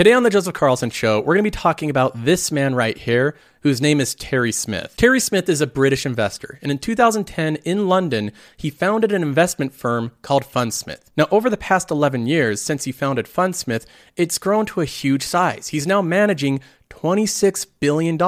Today on The Joseph Carlson Show, we're going to be talking about this man right here, whose name is Terry Smith. Terry Smith is a British investor, and in 2010 in London, he founded an investment firm called Fundsmith. Now, over the past 11 years since he founded Fundsmith, it's grown to a huge size. He's now managing $26 billion.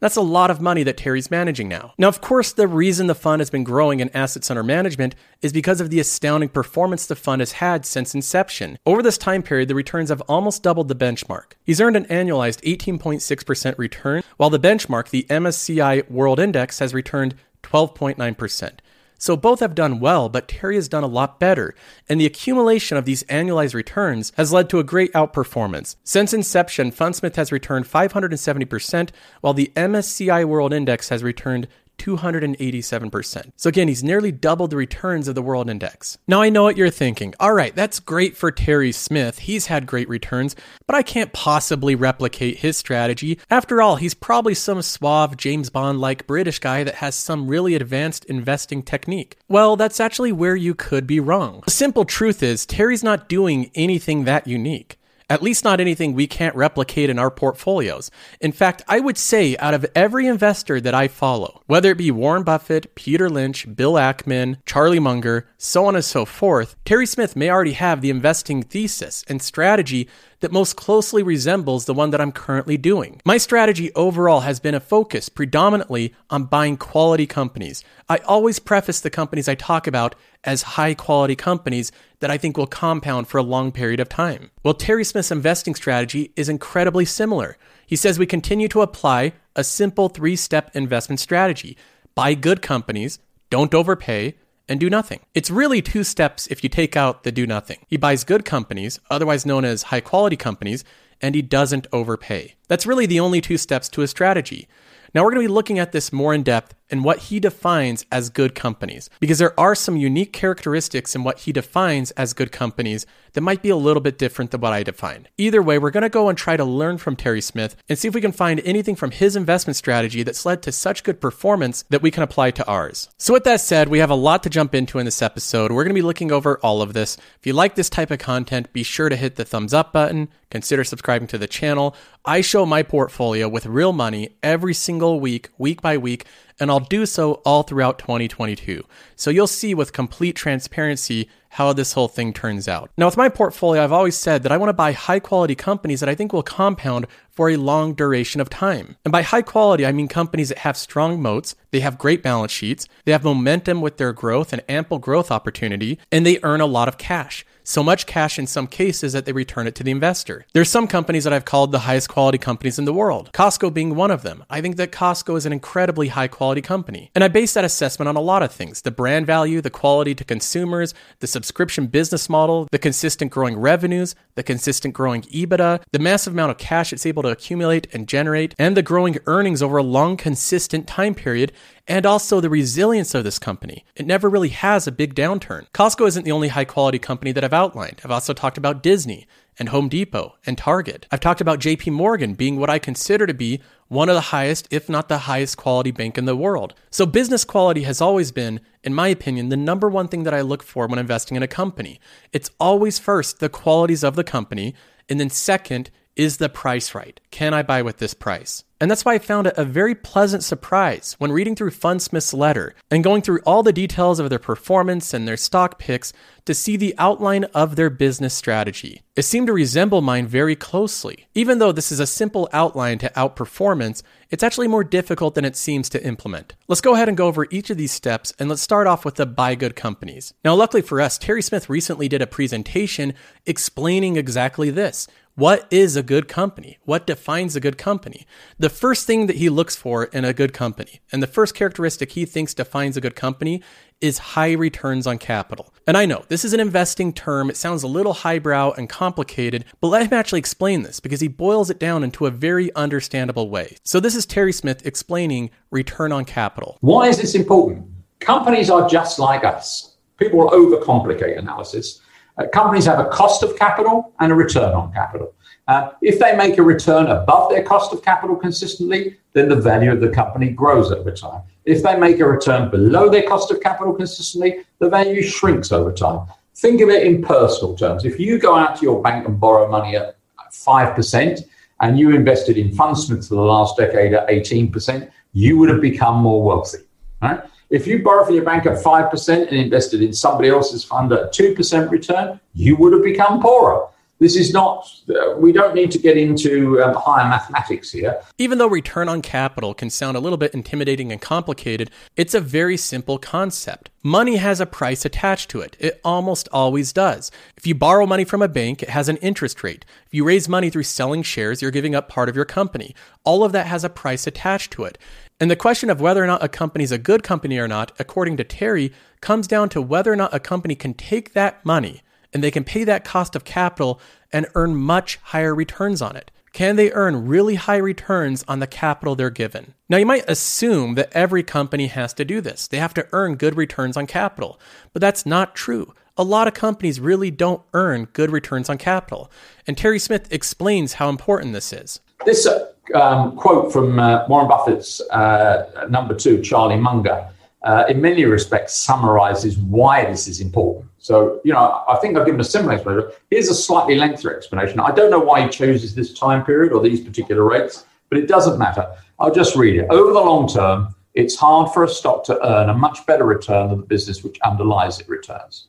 That's a lot of money that Terry's managing now. Now, of course, the reason the fund has been growing in assets under management is because of the astounding performance the fund has had since inception. Over this time period, the returns have almost doubled the benchmark. He's earned an annualized 18.6% return, while the benchmark, the MSCI World Index, has returned 12.9%. So both have done well, but Terry has done a lot better, and the accumulation of these annualized returns has led to a great outperformance. Since inception, Fundsmith has returned 570%, while the MSCI World Index has returned 287%. So again, he's nearly doubled the returns of the world index. Now I know what you're thinking. All right, that's great for Terry Smith. He's had great returns, but I can't possibly replicate his strategy. After all, he's probably some suave James Bond like British guy that has some really advanced investing technique. Well, that's actually where you could be wrong. The simple truth is, Terry's not doing anything that unique. At least not anything we can't replicate in our portfolios. In fact, I would say out of every investor that I follow, whether it be Warren Buffett, Peter Lynch, Bill Ackman, Charlie Munger, so on and so forth, Terry Smith may already have the investing thesis and strategy that most closely resembles the one that I'm currently doing. My strategy overall has been a focus predominantly on buying quality companies. I always preface the companies I talk about as high quality companies that I think will compound for a long period of time. Well, Terry Smith's investing strategy is incredibly similar. He says we continue to apply a simple three step investment strategy buy good companies, don't overpay, and do nothing. It's really two steps if you take out the do nothing. He buys good companies, otherwise known as high quality companies, and he doesn't overpay. That's really the only two steps to a strategy. Now we're going to be looking at this more in depth and what he defines as good companies, because there are some unique characteristics in what he defines as good companies that might be a little bit different than what I define. Either way, we're going to go and try to learn from Terry Smith and see if we can find anything from his investment strategy that's led to such good performance that we can apply to ours. So, with that said, we have a lot to jump into in this episode. We're going to be looking over all of this. If you like this type of content, be sure to hit the thumbs up button, consider subscribing to the channel. I show my portfolio with real money every single week, week by week and I'll do so all throughout 2022. So you'll see with complete transparency how this whole thing turns out. Now, with my portfolio, I've always said that I want to buy high quality companies that I think will compound for a long duration of time. And by high quality, I mean companies that have strong moats, they have great balance sheets, they have momentum with their growth and ample growth opportunity, and they earn a lot of cash so much cash in some cases that they return it to the investor. There's some companies that I've called the highest quality companies in the world, Costco being one of them. I think that Costco is an incredibly high quality company. And I base that assessment on a lot of things the brand value, the quality to consumers, the subscription business model, the consistent growing revenues, the consistent growing EBITDA, the massive amount of cash it's able to accumulate and generate, and the growing earnings over a long, consistent time period and also the resilience of this company. It never really has a big downturn. Costco isn't the only high quality company that I've outlined. I've also talked about Disney and Home Depot and Target. I've talked about JP Morgan being what I consider to be one of the highest, if not the highest quality bank in the world. So business quality has always been, in my opinion, the number one thing that I look for when investing in a company. It's always first the qualities of the company, and then second, is the price right? Can I buy with this price? And that's why I found it a very pleasant surprise when reading through Fundsmith's letter and going through all the details of their performance and their stock picks to see the outline of their business strategy. It seemed to resemble mine very closely. Even though this is a simple outline to outperformance, it's actually more difficult than it seems to implement. Let's go ahead and go over each of these steps and let's start off with the buy good companies. Now, luckily for us, Terry Smith recently did a presentation explaining exactly this. What is a good company? What defines a good company? The first thing that he looks for in a good company, and the first characteristic he thinks defines a good company, is high returns on capital. And I know this is an investing term, it sounds a little highbrow and complicated, but let him actually explain this because he boils it down into a very understandable way. So, this is Terry Smith explaining return on capital. Why is this important? Companies are just like us. People overcomplicate analysis. Uh, companies have a cost of capital and a return on capital. Uh, if they make a return above their cost of capital consistently, then the value of the company grows over time. If they make a return below their cost of capital consistently, the value shrinks over time. Think of it in personal terms. If you go out to your bank and borrow money at 5% and you invested in Fundsmith for the last decade at 18%, you would have become more wealthy. Right? If you borrow from your bank at 5% and invested in somebody else's fund at 2% return, you would have become poorer. This is not, uh, we don't need to get into um, higher mathematics here. Even though return on capital can sound a little bit intimidating and complicated, it's a very simple concept. Money has a price attached to it. It almost always does. If you borrow money from a bank, it has an interest rate. If you raise money through selling shares, you're giving up part of your company. All of that has a price attached to it. And the question of whether or not a company is a good company or not, according to Terry, comes down to whether or not a company can take that money and they can pay that cost of capital and earn much higher returns on it. Can they earn really high returns on the capital they're given? Now, you might assume that every company has to do this. They have to earn good returns on capital, but that's not true. A lot of companies really don't earn good returns on capital. And Terry Smith explains how important this is. This uh, um, quote from uh, Warren Buffett's uh, number two, Charlie Munger, uh, in many respects summarizes why this is important. So, you know, I think I've given a similar explanation. Here's a slightly lengthier explanation. I don't know why he chooses this time period or these particular rates, but it doesn't matter. I'll just read it. Over the long term, it's hard for a stock to earn a much better return than the business which underlies it returns.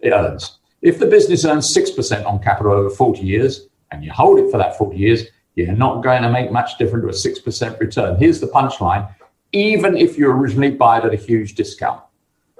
It earns. If the business earns 6% on capital over 40 years and you hold it for that 40 years, you're not going to make much difference to a 6% return. Here's the punchline even if you originally buy it at a huge discount.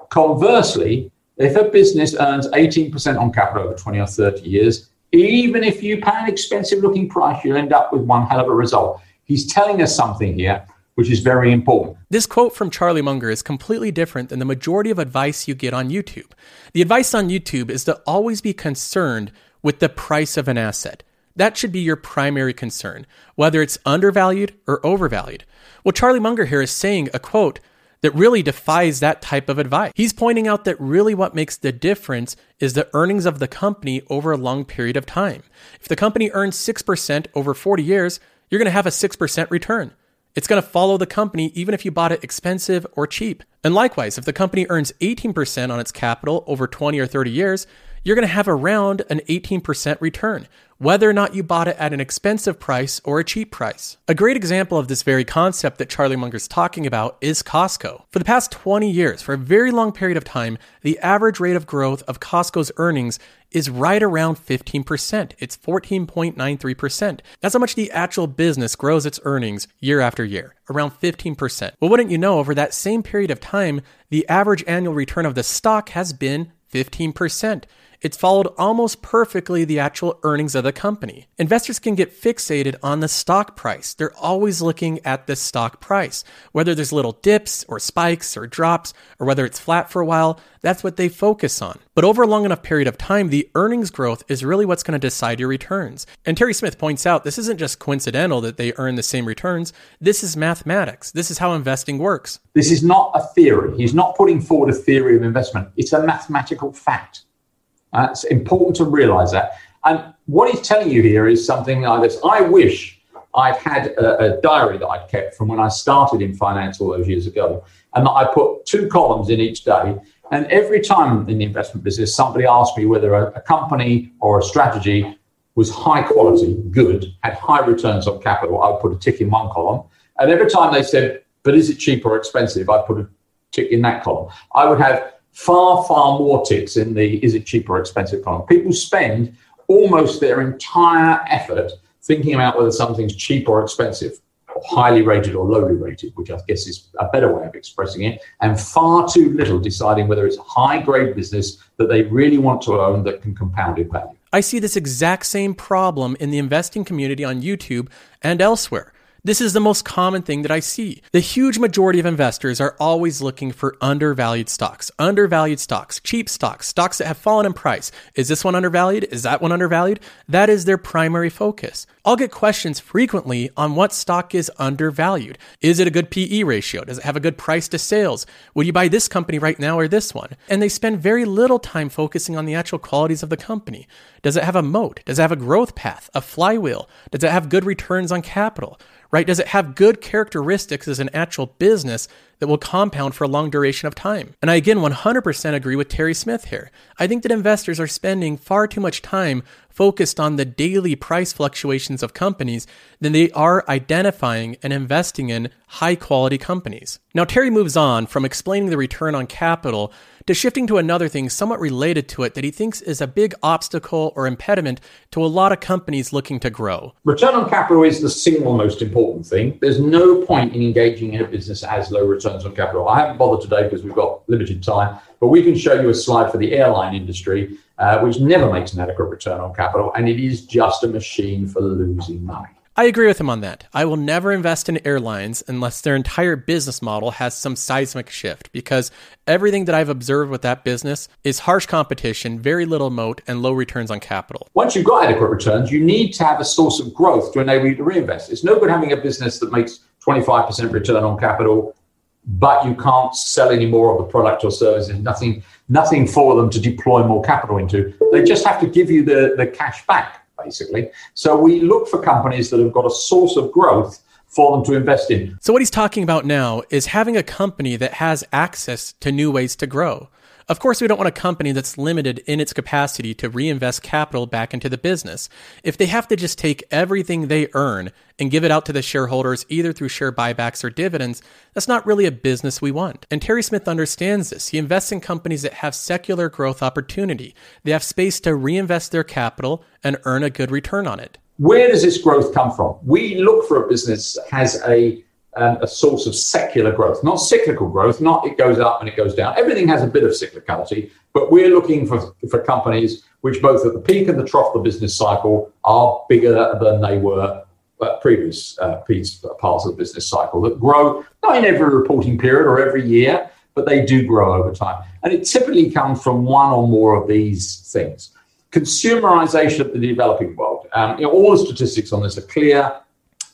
Conversely, if a business earns 18% on capital over 20 or 30 years, even if you pay an expensive looking price, you'll end up with one hell of a result. He's telling us something here which is very important. This quote from Charlie Munger is completely different than the majority of advice you get on YouTube. The advice on YouTube is to always be concerned with the price of an asset. That should be your primary concern, whether it's undervalued or overvalued. Well, Charlie Munger here is saying a quote that really defies that type of advice. He's pointing out that really what makes the difference is the earnings of the company over a long period of time. If the company earns 6% over 40 years, you're going to have a 6% return. It's going to follow the company even if you bought it expensive or cheap. And likewise, if the company earns 18% on its capital over 20 or 30 years, you're going to have around an 18% return, whether or not you bought it at an expensive price or a cheap price. A great example of this very concept that Charlie Munger's talking about is Costco. For the past 20 years, for a very long period of time, the average rate of growth of Costco's earnings is right around 15%. It's 14.93%. That's how much the actual business grows its earnings year after year, around 15%. Well, wouldn't you know, over that same period of time, the average annual return of the stock has been 15%. It's followed almost perfectly the actual earnings of the company. Investors can get fixated on the stock price. They're always looking at the stock price. Whether there's little dips or spikes or drops, or whether it's flat for a while, that's what they focus on. But over a long enough period of time, the earnings growth is really what's going to decide your returns. And Terry Smith points out this isn't just coincidental that they earn the same returns. This is mathematics. This is how investing works. This is not a theory. He's not putting forward a theory of investment. It's a mathematical fact. Uh, it's important to realize that. And what he's telling you here is something like this. I wish I'd had a, a, diary that I'd kept from when I started in finance all those years ago, and that I put two columns in each day. And every time in the investment business, somebody asked me whether a, a company or a strategy was high quality, good, had high returns on capital, I would put a tick in one column. And every time they said, but is it cheap or expensive, I'd put a tick in that column. I would have far, far more ticks in the is it cheap or expensive column. People spend almost their entire effort thinking about whether something's cheap or expensive, or highly rated or lowly rated, which I guess is a better way of expressing it, and far too little deciding whether it's a high grade business that they really want to own that can compound in value. I see this exact same problem in the investing community on YouTube and elsewhere. This is the most common thing that I see. The huge majority of investors are always looking for undervalued stocks, undervalued stocks, cheap stocks, stocks that have fallen in price. Is this one undervalued? Is that one undervalued? That is their primary focus. I'll get questions frequently on what stock is undervalued. Is it a good PE ratio? Does it have a good price to sales? Would you buy this company right now or this one? And they spend very little time focusing on the actual qualities of the company. Does it have a moat? Does it have a growth path, a flywheel? Does it have good returns on capital? Right? Does it have good characteristics as an actual business that will compound for a long duration of time. And I again 100% agree with Terry Smith here. I think that investors are spending far too much time focused on the daily price fluctuations of companies than they are identifying and investing in high quality companies. Now, Terry moves on from explaining the return on capital to shifting to another thing somewhat related to it that he thinks is a big obstacle or impediment to a lot of companies looking to grow. Return on capital is the single most important thing. There's no point in engaging in a business that has low returns on capital. I haven't bothered today because we've got limited time, but we can show you a slide for the airline industry, uh, which never makes an adequate return on capital, and it is just a machine for losing money. I agree with him on that. I will never invest in airlines unless their entire business model has some seismic shift because everything that I've observed with that business is harsh competition, very little moat, and low returns on capital. Once you've got adequate returns, you need to have a source of growth to enable you to reinvest. It's no good having a business that makes 25% return on capital, but you can't sell any more of the product or service. There's nothing, nothing for them to deploy more capital into. They just have to give you the, the cash back basically. So we look for companies that have got a source of growth for them to invest in. So, what he's talking about now is having a company that has access to new ways to grow. Of course, we don't want a company that's limited in its capacity to reinvest capital back into the business. If they have to just take everything they earn and give it out to the shareholders either through share buybacks or dividends, that's not really a business we want. And Terry Smith understands this. He invests in companies that have secular growth opportunity. They have space to reinvest their capital and earn a good return on it. Where does this growth come from? We look for a business that has a um, a source of secular growth, not cyclical growth, not it goes up and it goes down. Everything has a bit of cyclicality, but we're looking for, for companies which both at the peak and the trough of the business cycle are bigger than they were at previous uh, piece, parts of the business cycle that grow not in every reporting period or every year, but they do grow over time. And it typically comes from one or more of these things. Consumerization of the developing world. Um, you know, all the statistics on this are clear.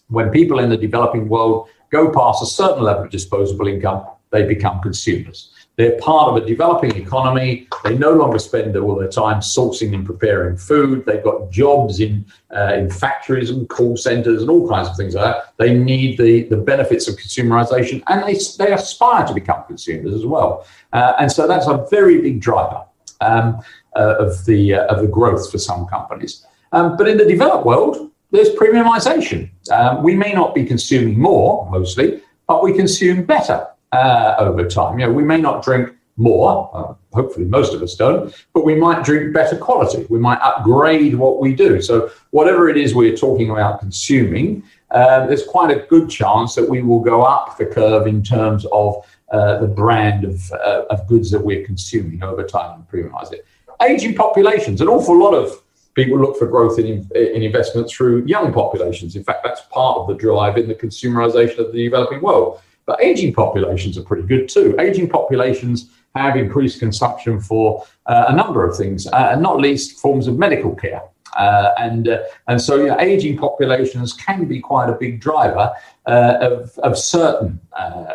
When people in the developing world go past a certain level of disposable income, they become consumers. They're part of a developing economy. They no longer spend all their time sourcing and preparing food. They've got jobs in uh, in factories and call centers and all kinds of things like that. They need the, the benefits of consumerization and they, they aspire to become consumers as well. Uh, and so that's a very big driver um, uh, of, the, uh, of the growth for some companies. Um, but in the developed world, there's premiumization. Um, we may not be consuming more, mostly, but we consume better uh, over time. You know, we may not drink more, uh, hopefully most of us don't, but we might drink better quality. We might upgrade what we do. So, whatever it is we're talking about consuming, uh, there's quite a good chance that we will go up the curve in terms of uh, the brand of, uh, of goods that we're consuming over time and premiumize it. Aging populations, an awful lot of people look for growth in, in investment through young populations. In fact, that's part of the drive in the consumerization of the developing world. But aging populations are pretty good too. Aging populations have increased consumption for uh, a number of things, uh, and not least forms of medical care. Uh, and uh, and so know, aging populations can be quite a big driver uh, of, of certain uh,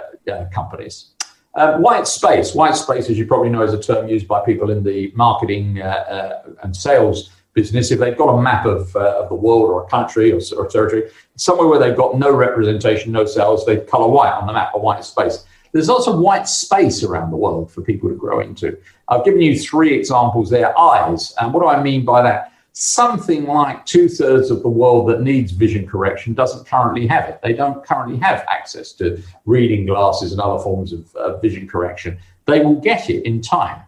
companies. white space, white space, as you probably know, is a term used by people in the marketing and sales business, if they've got a map of, uh, of the world or a country or, or territory, somewhere where they've got no representation, no sales, they color white on the map, a white space. There's lots of white space around the world for people to grow into. I've given you three examples there. Eyes. And what do I mean by that? Something like two thirds of the world that needs vision correction doesn't currently have it. They don't currently have access to reading glasses and other forms of uh, vision correction. They will get it in time.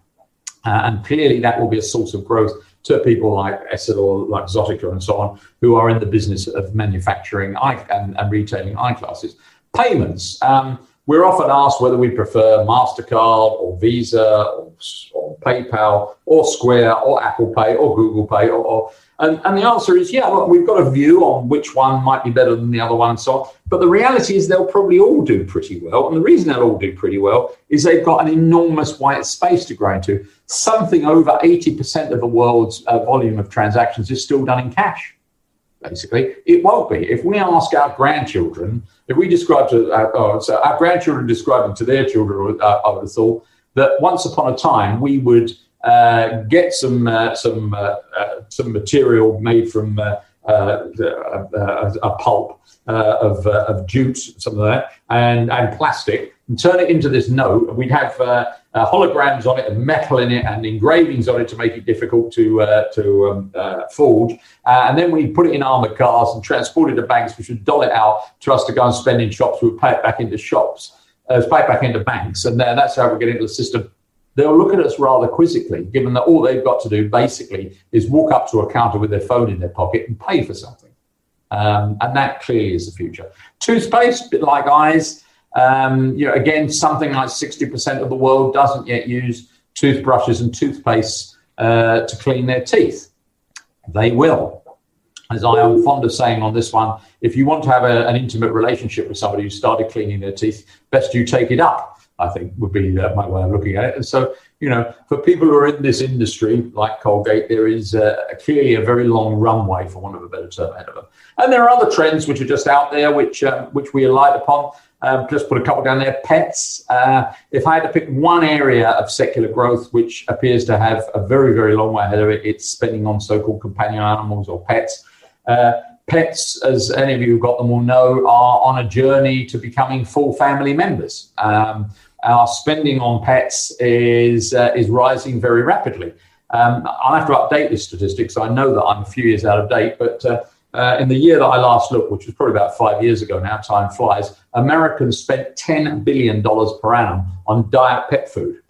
Uh, and clearly, that will be a source of growth to people like Essilor, Luxottica, and so on, who are in the business of manufacturing and, and retailing eyeglasses. Payments. Um, we're often asked whether we prefer MasterCard or Visa or, or PayPal or Square or Apple Pay or Google Pay or, or and, and the answer is, yeah, look, we've got a view on which one might be better than the other one and so on. But the reality is they'll probably all do pretty well. And the reason they'll all do pretty well is they've got an enormous white space to grow into. Something over 80% of the world's uh, volume of transactions is still done in cash basically. It won't be. If we ask our grandchildren, if we describe to our, uh, oh, so our grandchildren describing to their children, uh, I would have thought that once upon a time we would uh, get some uh, some uh, uh, some material made from uh, a, pulp of, of jute, something like that, and, and plastic, and turn it into this note. We'd have holograms on it and metal in it and engravings on it to make it difficult to to um, forge. And then we put it in armored cars and transport it to banks, which would doll it out to us to go and spend in shops. We would pay it back into shops, uh, pay it back into banks, and that's how we get into the system. They'll look at us rather quizzically, given that all they've got to do basically is walk up to a counter with their phone in their pocket and pay for something. Um, and that clearly is the future. Toothpaste, a bit like eyes, um, you know, again, something like 60% of the world doesn't yet use toothbrushes and toothpaste uh, to clean their teeth. They will. As I am fond of saying on this one, if you want to have a, an intimate relationship with somebody who started cleaning their teeth, best you take it up. I think would be uh, my way of looking at it. And so, you know, for people who are in this industry like Colgate, there is uh, clearly a very long runway, for want of a better term, ahead of them. And there are other trends which are just out there, which um, which we alight upon. Um, just put a couple down there. Pets. Uh, if I had to pick one area of secular growth which appears to have a very, very long way ahead of it, it's spending on so-called companion animals or pets. Uh, pets, as any of you who've got them will know, are on a journey to becoming full family members. Um, our spending on pets is uh, is rising very rapidly. Um, I'll have to update this statistics. I know that I'm a few years out of date, but uh, uh, in the year that I last looked, which was probably about five years ago now, time flies, Americans spent $10 billion per annum on diet pet food.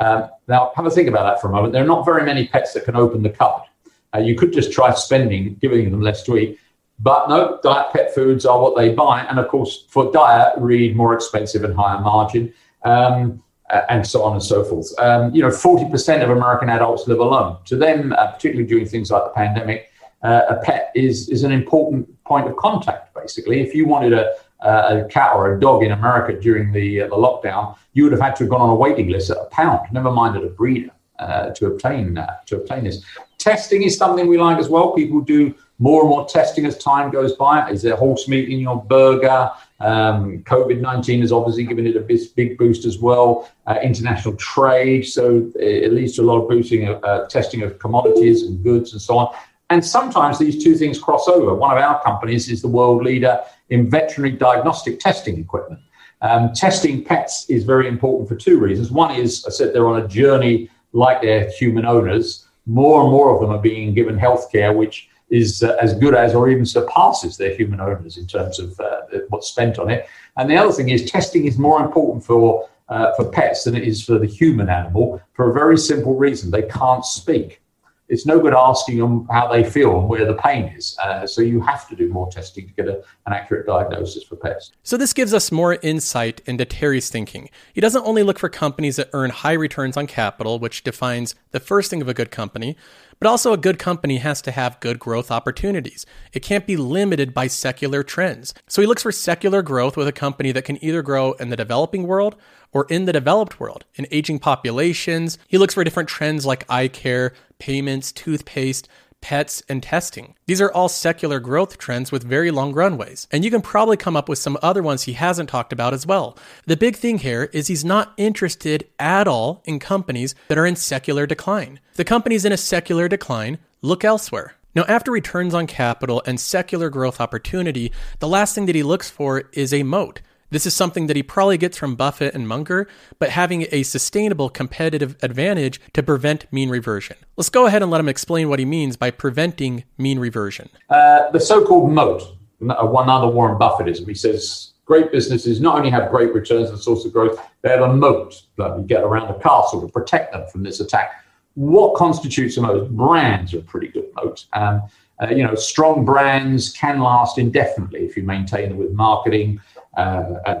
Um, now, have a think about that for a moment. There are not very many pets that can open the cupboard. Uh, you could just try spending, giving them less to eat. But no, diet pet foods are what they buy. And of course, for diet, read more expensive and higher margin, um, and so on and so forth. Um, you know, 40% of American adults live alone. To them, uh, particularly during things like the pandemic, uh, a pet is is an important point of contact. Basically, if you wanted a a cat or a dog in America during the uh, the lockdown, you would have had to have gone on a waiting list at a pound. Never mind at a breeder uh, to obtain uh, to obtain this. Testing is something we like as well. People do more and more testing as time goes by. Is there horse meat in your burger? Um, COVID 19 has obviously given it a big, big boost as well. Uh, international trade, so it leads to a lot of boosting uh, testing of commodities and goods and so on. And sometimes these two things cross over. One of our companies is the world leader in veterinary diagnostic testing equipment. Um, testing pets is very important for two reasons. One is, I said, they're on a journey like their human owners. More and more of them are being given healthcare, which is uh, as good as or even surpasses their human owners in terms of uh, what's spent on it. And the other thing is, testing is more important for uh, for pets than it is for the human animal for a very simple reason: they can't speak it's no good asking them how they feel and where the pain is. Uh, so you have to do more testing to get a, an accurate diagnosis for pests. So this gives us more insight into Terry's thinking. He doesn't only look for companies that earn high returns on capital, which defines the first thing of a good company, but also a good company has to have good growth opportunities. It can't be limited by secular trends. So he looks for secular growth with a company that can either grow in the developing world or in the developed world, in aging populations. He looks for different trends like eye care, payments, toothpaste, pets, and testing. These are all secular growth trends with very long runways. And you can probably come up with some other ones he hasn't talked about as well. The big thing here is he's not interested at all in companies that are in secular decline. The company's in a secular decline, look elsewhere. Now, after returns on capital and secular growth opportunity, the last thing that he looks for is a moat. This is something that he probably gets from Buffett and Munger, but having a sustainable competitive advantage to prevent mean reversion. Let's go ahead and let him explain what he means by preventing mean reversion. Uh, the so called moat, uh, one other Warren Buffettism, he says great businesses not only have great returns and source of growth, they have a moat that you get around the castle to protect them from this attack. What constitutes a moat? Brands are a pretty good moat. Um, uh, you know, strong brands can last indefinitely if you maintain them with marketing,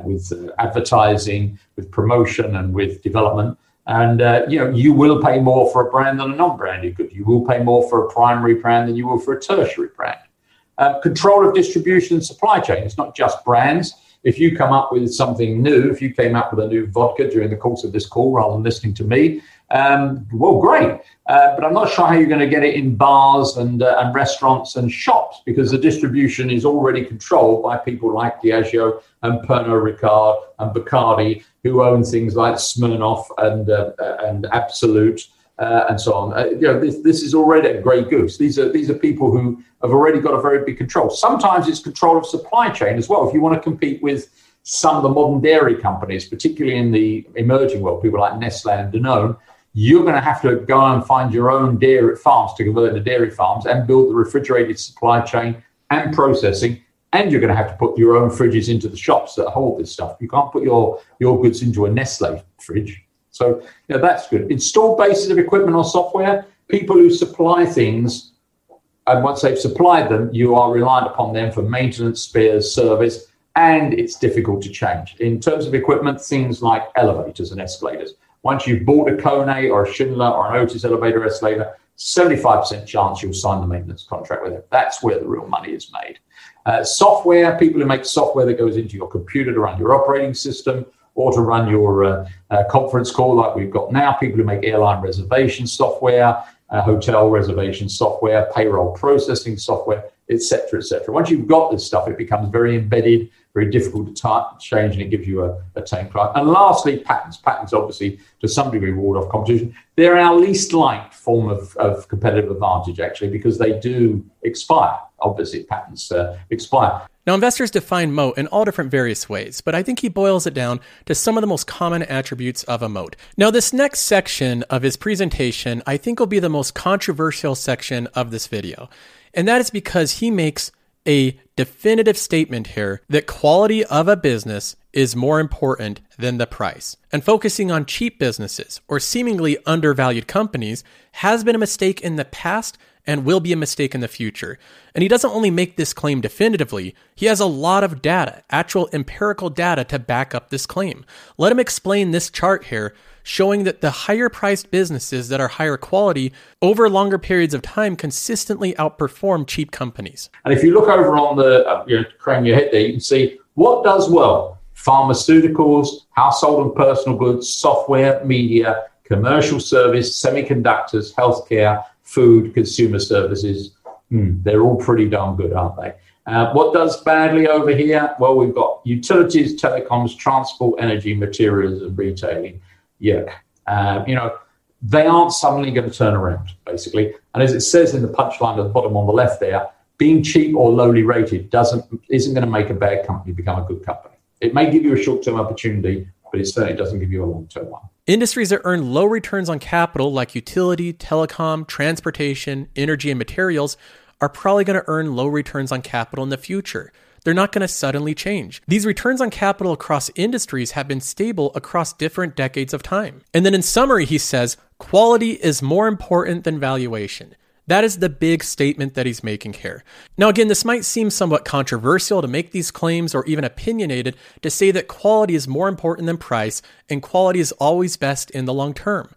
with uh, advertising, with promotion, and with development. And uh, you know, you will pay more for a brand than a non-branded good. You will pay more for a primary brand than you will for a tertiary brand. Uh, control of distribution and supply chain. It's not just brands. If you come up with something new, if you came up with a new vodka during the course of this call rather than listening to me, um, well, great. Uh, but I'm not sure how you're going to get it in bars and, uh, and restaurants and shops because the distribution is already controlled by people like Diageo and Pernod Ricard and Bacardi, who own things like Smirnoff and, uh, and Absolut uh, and so on. Uh, you know, this, this is already a grey goose. These are these are people who have already got a very big control. Sometimes it's control of supply chain as well. If you want to compete with some of the modern dairy companies, particularly in the emerging world, people like Nestle and Danone, you're going to have to go and find your own dairy farms to convert to dairy farms and build the refrigerated supply chain and processing. And you're going to have to put your own fridges into the shops that hold this stuff. You can't put your, your goods into a Nestle fridge. So know, that's good. Installed bases of equipment or software, people who supply things, and once they've supplied them, you are reliant upon them for maintenance, spares, service, and it's difficult to change. In terms of equipment, things like elevators and escalators. Once you've bought a Kone or a Schindler or an Otis elevator escalator, 75% chance you'll sign the maintenance contract with it. That's where the real money is made. Uh, software, people who make software that goes into your computer to run your operating system or to run your uh, uh, conference call like we've got now, people who make airline reservation software, uh, hotel reservation software, payroll processing software, etc., etc. Once you've got this stuff, it becomes very embedded very difficult to change, and it gives you a, a tame client. And lastly, patents. Patents, obviously, to some degree, ward off competition. They're our least liked form of, of competitive advantage, actually, because they do expire. Obviously, patents uh, expire. Now, investors define moat in all different various ways, but I think he boils it down to some of the most common attributes of a moat. Now, this next section of his presentation, I think will be the most controversial section of this video. And that is because he makes a definitive statement here that quality of a business is more important than the price. And focusing on cheap businesses or seemingly undervalued companies has been a mistake in the past and will be a mistake in the future. And he doesn't only make this claim definitively, he has a lot of data, actual empirical data to back up this claim. Let him explain this chart here showing that the higher priced businesses that are higher quality over longer periods of time consistently outperform cheap companies. And if you look over on the, uh, you know, crane your head there, you can see what does well pharmaceuticals, household and personal goods, software, media, commercial service, semiconductors, healthcare, food, consumer services. Hmm, they're all pretty darn good, aren't they? Uh, what does badly over here? Well, we've got utilities, telecoms, transport, energy, materials, and retailing yuck. Uh, you know, they aren't suddenly going to turn around, basically. And as it says in the punchline at the bottom on the left there, being cheap or lowly rated doesn't isn't going to make a bad company become a good company. It may give you a short-term opportunity, but it certainly doesn't give you a long-term one. Industries that earn low returns on capital, like utility, telecom, transportation, energy, and materials, are probably going to earn low returns on capital in the future. They're not going to suddenly change. These returns on capital across industries have been stable across different decades of time. And then in summary, he says quality is more important than valuation. That is the big statement that he's making here. Now, again, this might seem somewhat controversial to make these claims or even opinionated to say that quality is more important than price and quality is always best in the long term.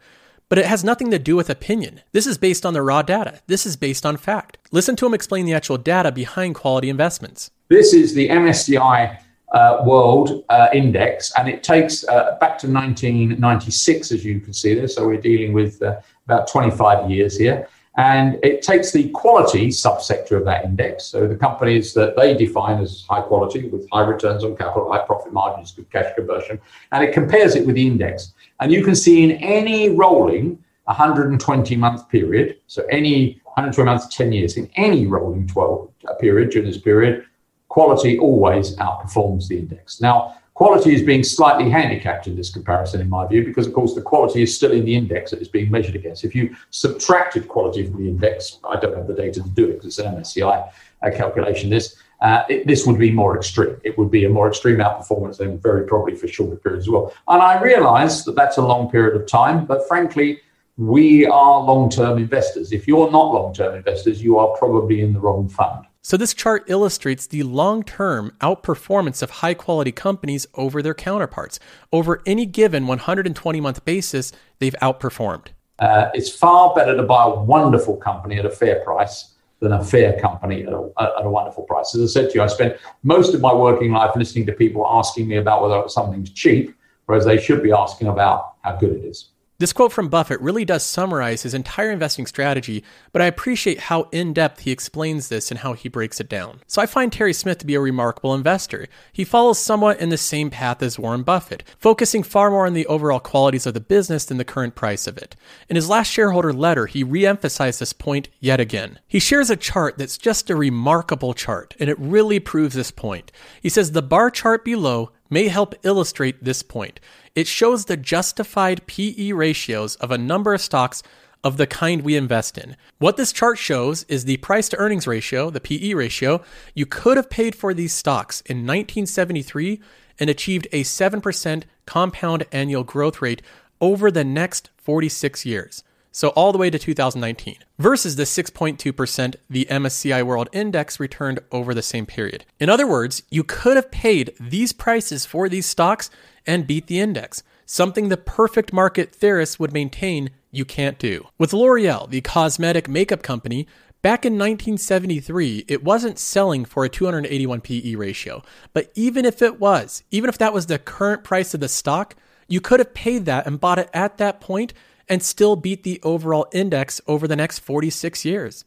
But it has nothing to do with opinion. This is based on the raw data. This is based on fact. Listen to him explain the actual data behind quality investments. This is the MSCI uh, World uh, Index, and it takes uh, back to 1996, as you can see there. So we're dealing with uh, about 25 years here. And it takes the quality subsector of that index, so the companies that they define as high quality with high returns on capital, high profit margins, good cash conversion, and it compares it with the index. And you can see in any rolling 120 month period, so any 120 months, 10 years, in any rolling 12 uh, period during this period, quality always outperforms the index. Now, quality is being slightly handicapped in this comparison, in my view, because of course the quality is still in the index that is being measured against. If you subtracted quality from the index, I don't have the data to do it because it's an MSCI calculation. This uh, it, this would be more extreme. It would be a more extreme outperformance and very probably for shorter periods as well. And I realize that that's a long period of time, but frankly, we are long term investors. If you're not long term investors, you are probably in the wrong fund. So, this chart illustrates the long term outperformance of high quality companies over their counterparts. Over any given 120 month basis, they've outperformed. Uh, it's far better to buy a wonderful company at a fair price than a fair company at a, at a, wonderful price. As I said to you, I spent most of my working life listening to people asking me about whether something's cheap, whereas they should be asking about how good it is. This quote from Buffett really does summarize his entire investing strategy, but I appreciate how in depth he explains this and how he breaks it down. So I find Terry Smith to be a remarkable investor. He follows somewhat in the same path as Warren Buffett, focusing far more on the overall qualities of the business than the current price of it. In his last shareholder letter, he re emphasized this point yet again. He shares a chart that's just a remarkable chart, and it really proves this point. He says the bar chart below may help illustrate this point. It shows the justified PE ratios of a number of stocks of the kind we invest in. What this chart shows is the price to earnings ratio, the PE ratio, you could have paid for these stocks in 1973 and achieved a 7% compound annual growth rate over the next 46 years. So all the way to 2019 versus the 6.2% the MSCI World Index returned over the same period. In other words, you could have paid these prices for these stocks and beat the index, something the perfect market theorists would maintain you can't do. With L'Oreal, the cosmetic makeup company, Back in 1973, it wasn't selling for a 281 PE ratio. But even if it was, even if that was the current price of the stock, you could have paid that and bought it at that point and still beat the overall index over the next 46 years.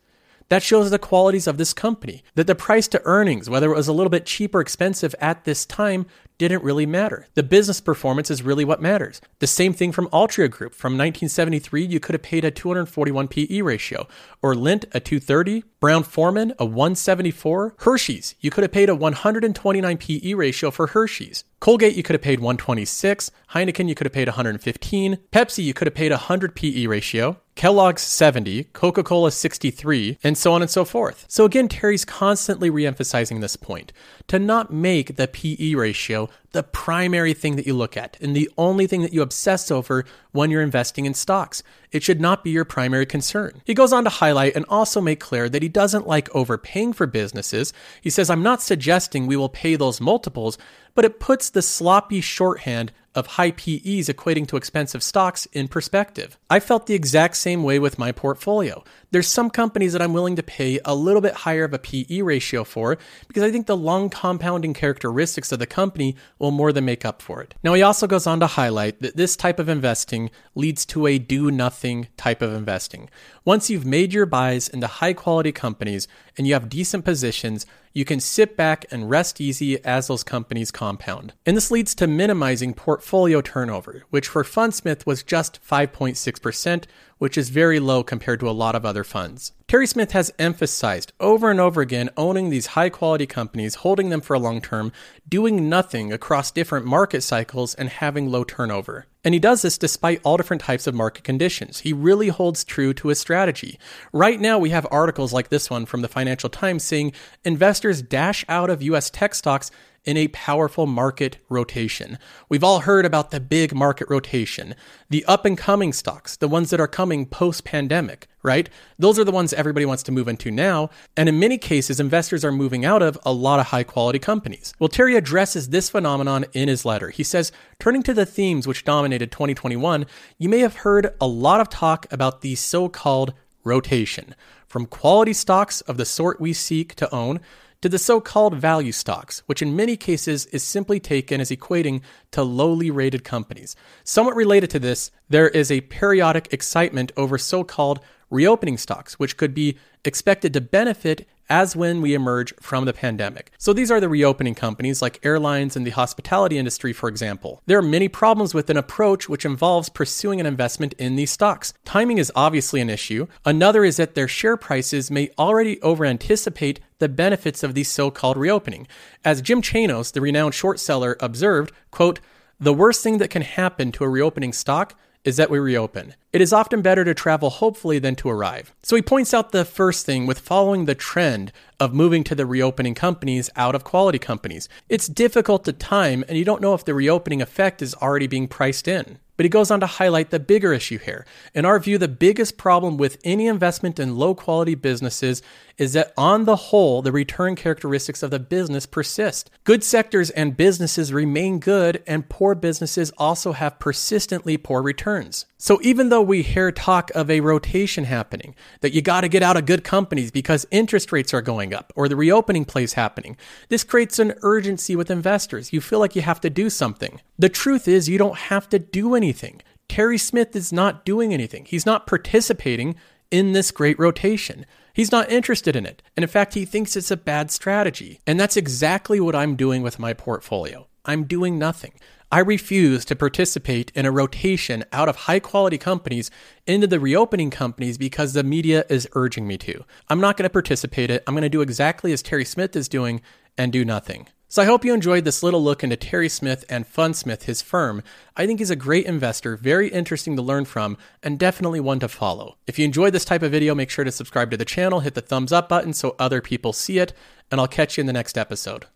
That shows the qualities of this company, that the price to earnings, whether it was a little bit cheap or expensive at this time, didn't really matter. The business performance is really what matters. The same thing from Altria Group. From 1973, you could have paid a 241 PE ratio, or Lindt a 230, Brown Forman a 174, Hershey's, you could have paid a 129 PE ratio for Hershey's. Colgate, you could have paid 126. Heineken, you could have paid 115. Pepsi, you could have paid 100 PE ratio. Kellogg's 70, Coca Cola 63, and so on and so forth. So again, Terry's constantly reemphasizing this point to not make the PE ratio the primary thing that you look at and the only thing that you obsess over when you're investing in stocks. It should not be your primary concern. He goes on to highlight and also make clear that he doesn't like overpaying for businesses. He says, I'm not suggesting we will pay those multiples, but it puts the sloppy shorthand of high PEs equating to expensive stocks in perspective. I felt the exact same way with my portfolio. There's some companies that I'm willing to pay a little bit higher of a PE ratio for because I think the long compounding characteristics of the company will more than make up for it. Now, he also goes on to highlight that this type of investing leads to a do nothing type of investing. Once you've made your buys into high quality companies and you have decent positions, you can sit back and rest easy as those companies compound. And this leads to minimizing portfolio turnover, which for Fundsmith was just 5.6%, which is very low compared to a lot of other funds. Terry Smith has emphasized over and over again owning these high quality companies, holding them for a long term, doing nothing across different market cycles, and having low turnover. And he does this despite all different types of market conditions. He really holds true to his strategy. Right now, we have articles like this one from the Financial Times saying investors dash out of US tech stocks in a powerful market rotation. We've all heard about the big market rotation, the up and coming stocks, the ones that are coming post pandemic, right? Those are the ones everybody wants to move into now. And in many cases, investors are moving out of a lot of high quality companies. Well, Terry addresses this phenomenon in his letter. He says, turning to the themes which dominated 2021, you may have heard a lot of talk about the so called rotation from quality stocks of the sort we seek to own to the so called value stocks, which in many cases is simply taken as equating to lowly rated companies. Somewhat related to this, there is a periodic excitement over so called reopening stocks, which could be expected to benefit as when we emerge from the pandemic. So these are the reopening companies like airlines and the hospitality industry, for example. There are many problems with an approach which involves pursuing an investment in these stocks. Timing is obviously an issue. Another is that their share prices may already over anticipate the benefits of the so-called reopening. As Jim Chanos, the renowned short seller, observed, quote, the worst thing that can happen to a reopening stock is that we reopen. It is often better to travel hopefully than to arrive. So he points out the first thing with following the trend of moving to the reopening companies out of quality companies. It's difficult to time, and you don't know if the reopening effect is already being priced in. But he goes on to highlight the bigger issue here. In our view, the biggest problem with any investment in low quality businesses is that on the whole, the return characteristics of the business persist. Good sectors and businesses remain good, and poor businesses also have persistently poor returns. So even though we hear talk of a rotation happening, that you got to get out of good companies because interest rates are going up or the reopening plays happening, this creates an urgency with investors. You feel like you have to do something. The truth is, you don't have to do anything. Terry Smith is not doing anything. He's not participating in this great rotation. He's not interested in it. And in fact, he thinks it's a bad strategy. And that's exactly what I'm doing with my portfolio. I'm doing nothing. I refuse to participate in a rotation out of high quality companies into the reopening companies because the media is urging me to. I'm not going to participate it. I'm going to do exactly as Terry Smith is doing and do nothing. So I hope you enjoyed this little look into Terry Smith and Fundsmith, his firm. I think he's a great investor, very interesting to learn from, and definitely one to follow. If you enjoyed this type of video, make sure to subscribe to the channel, hit the thumbs up button so other people see it, and I'll catch you in the next episode.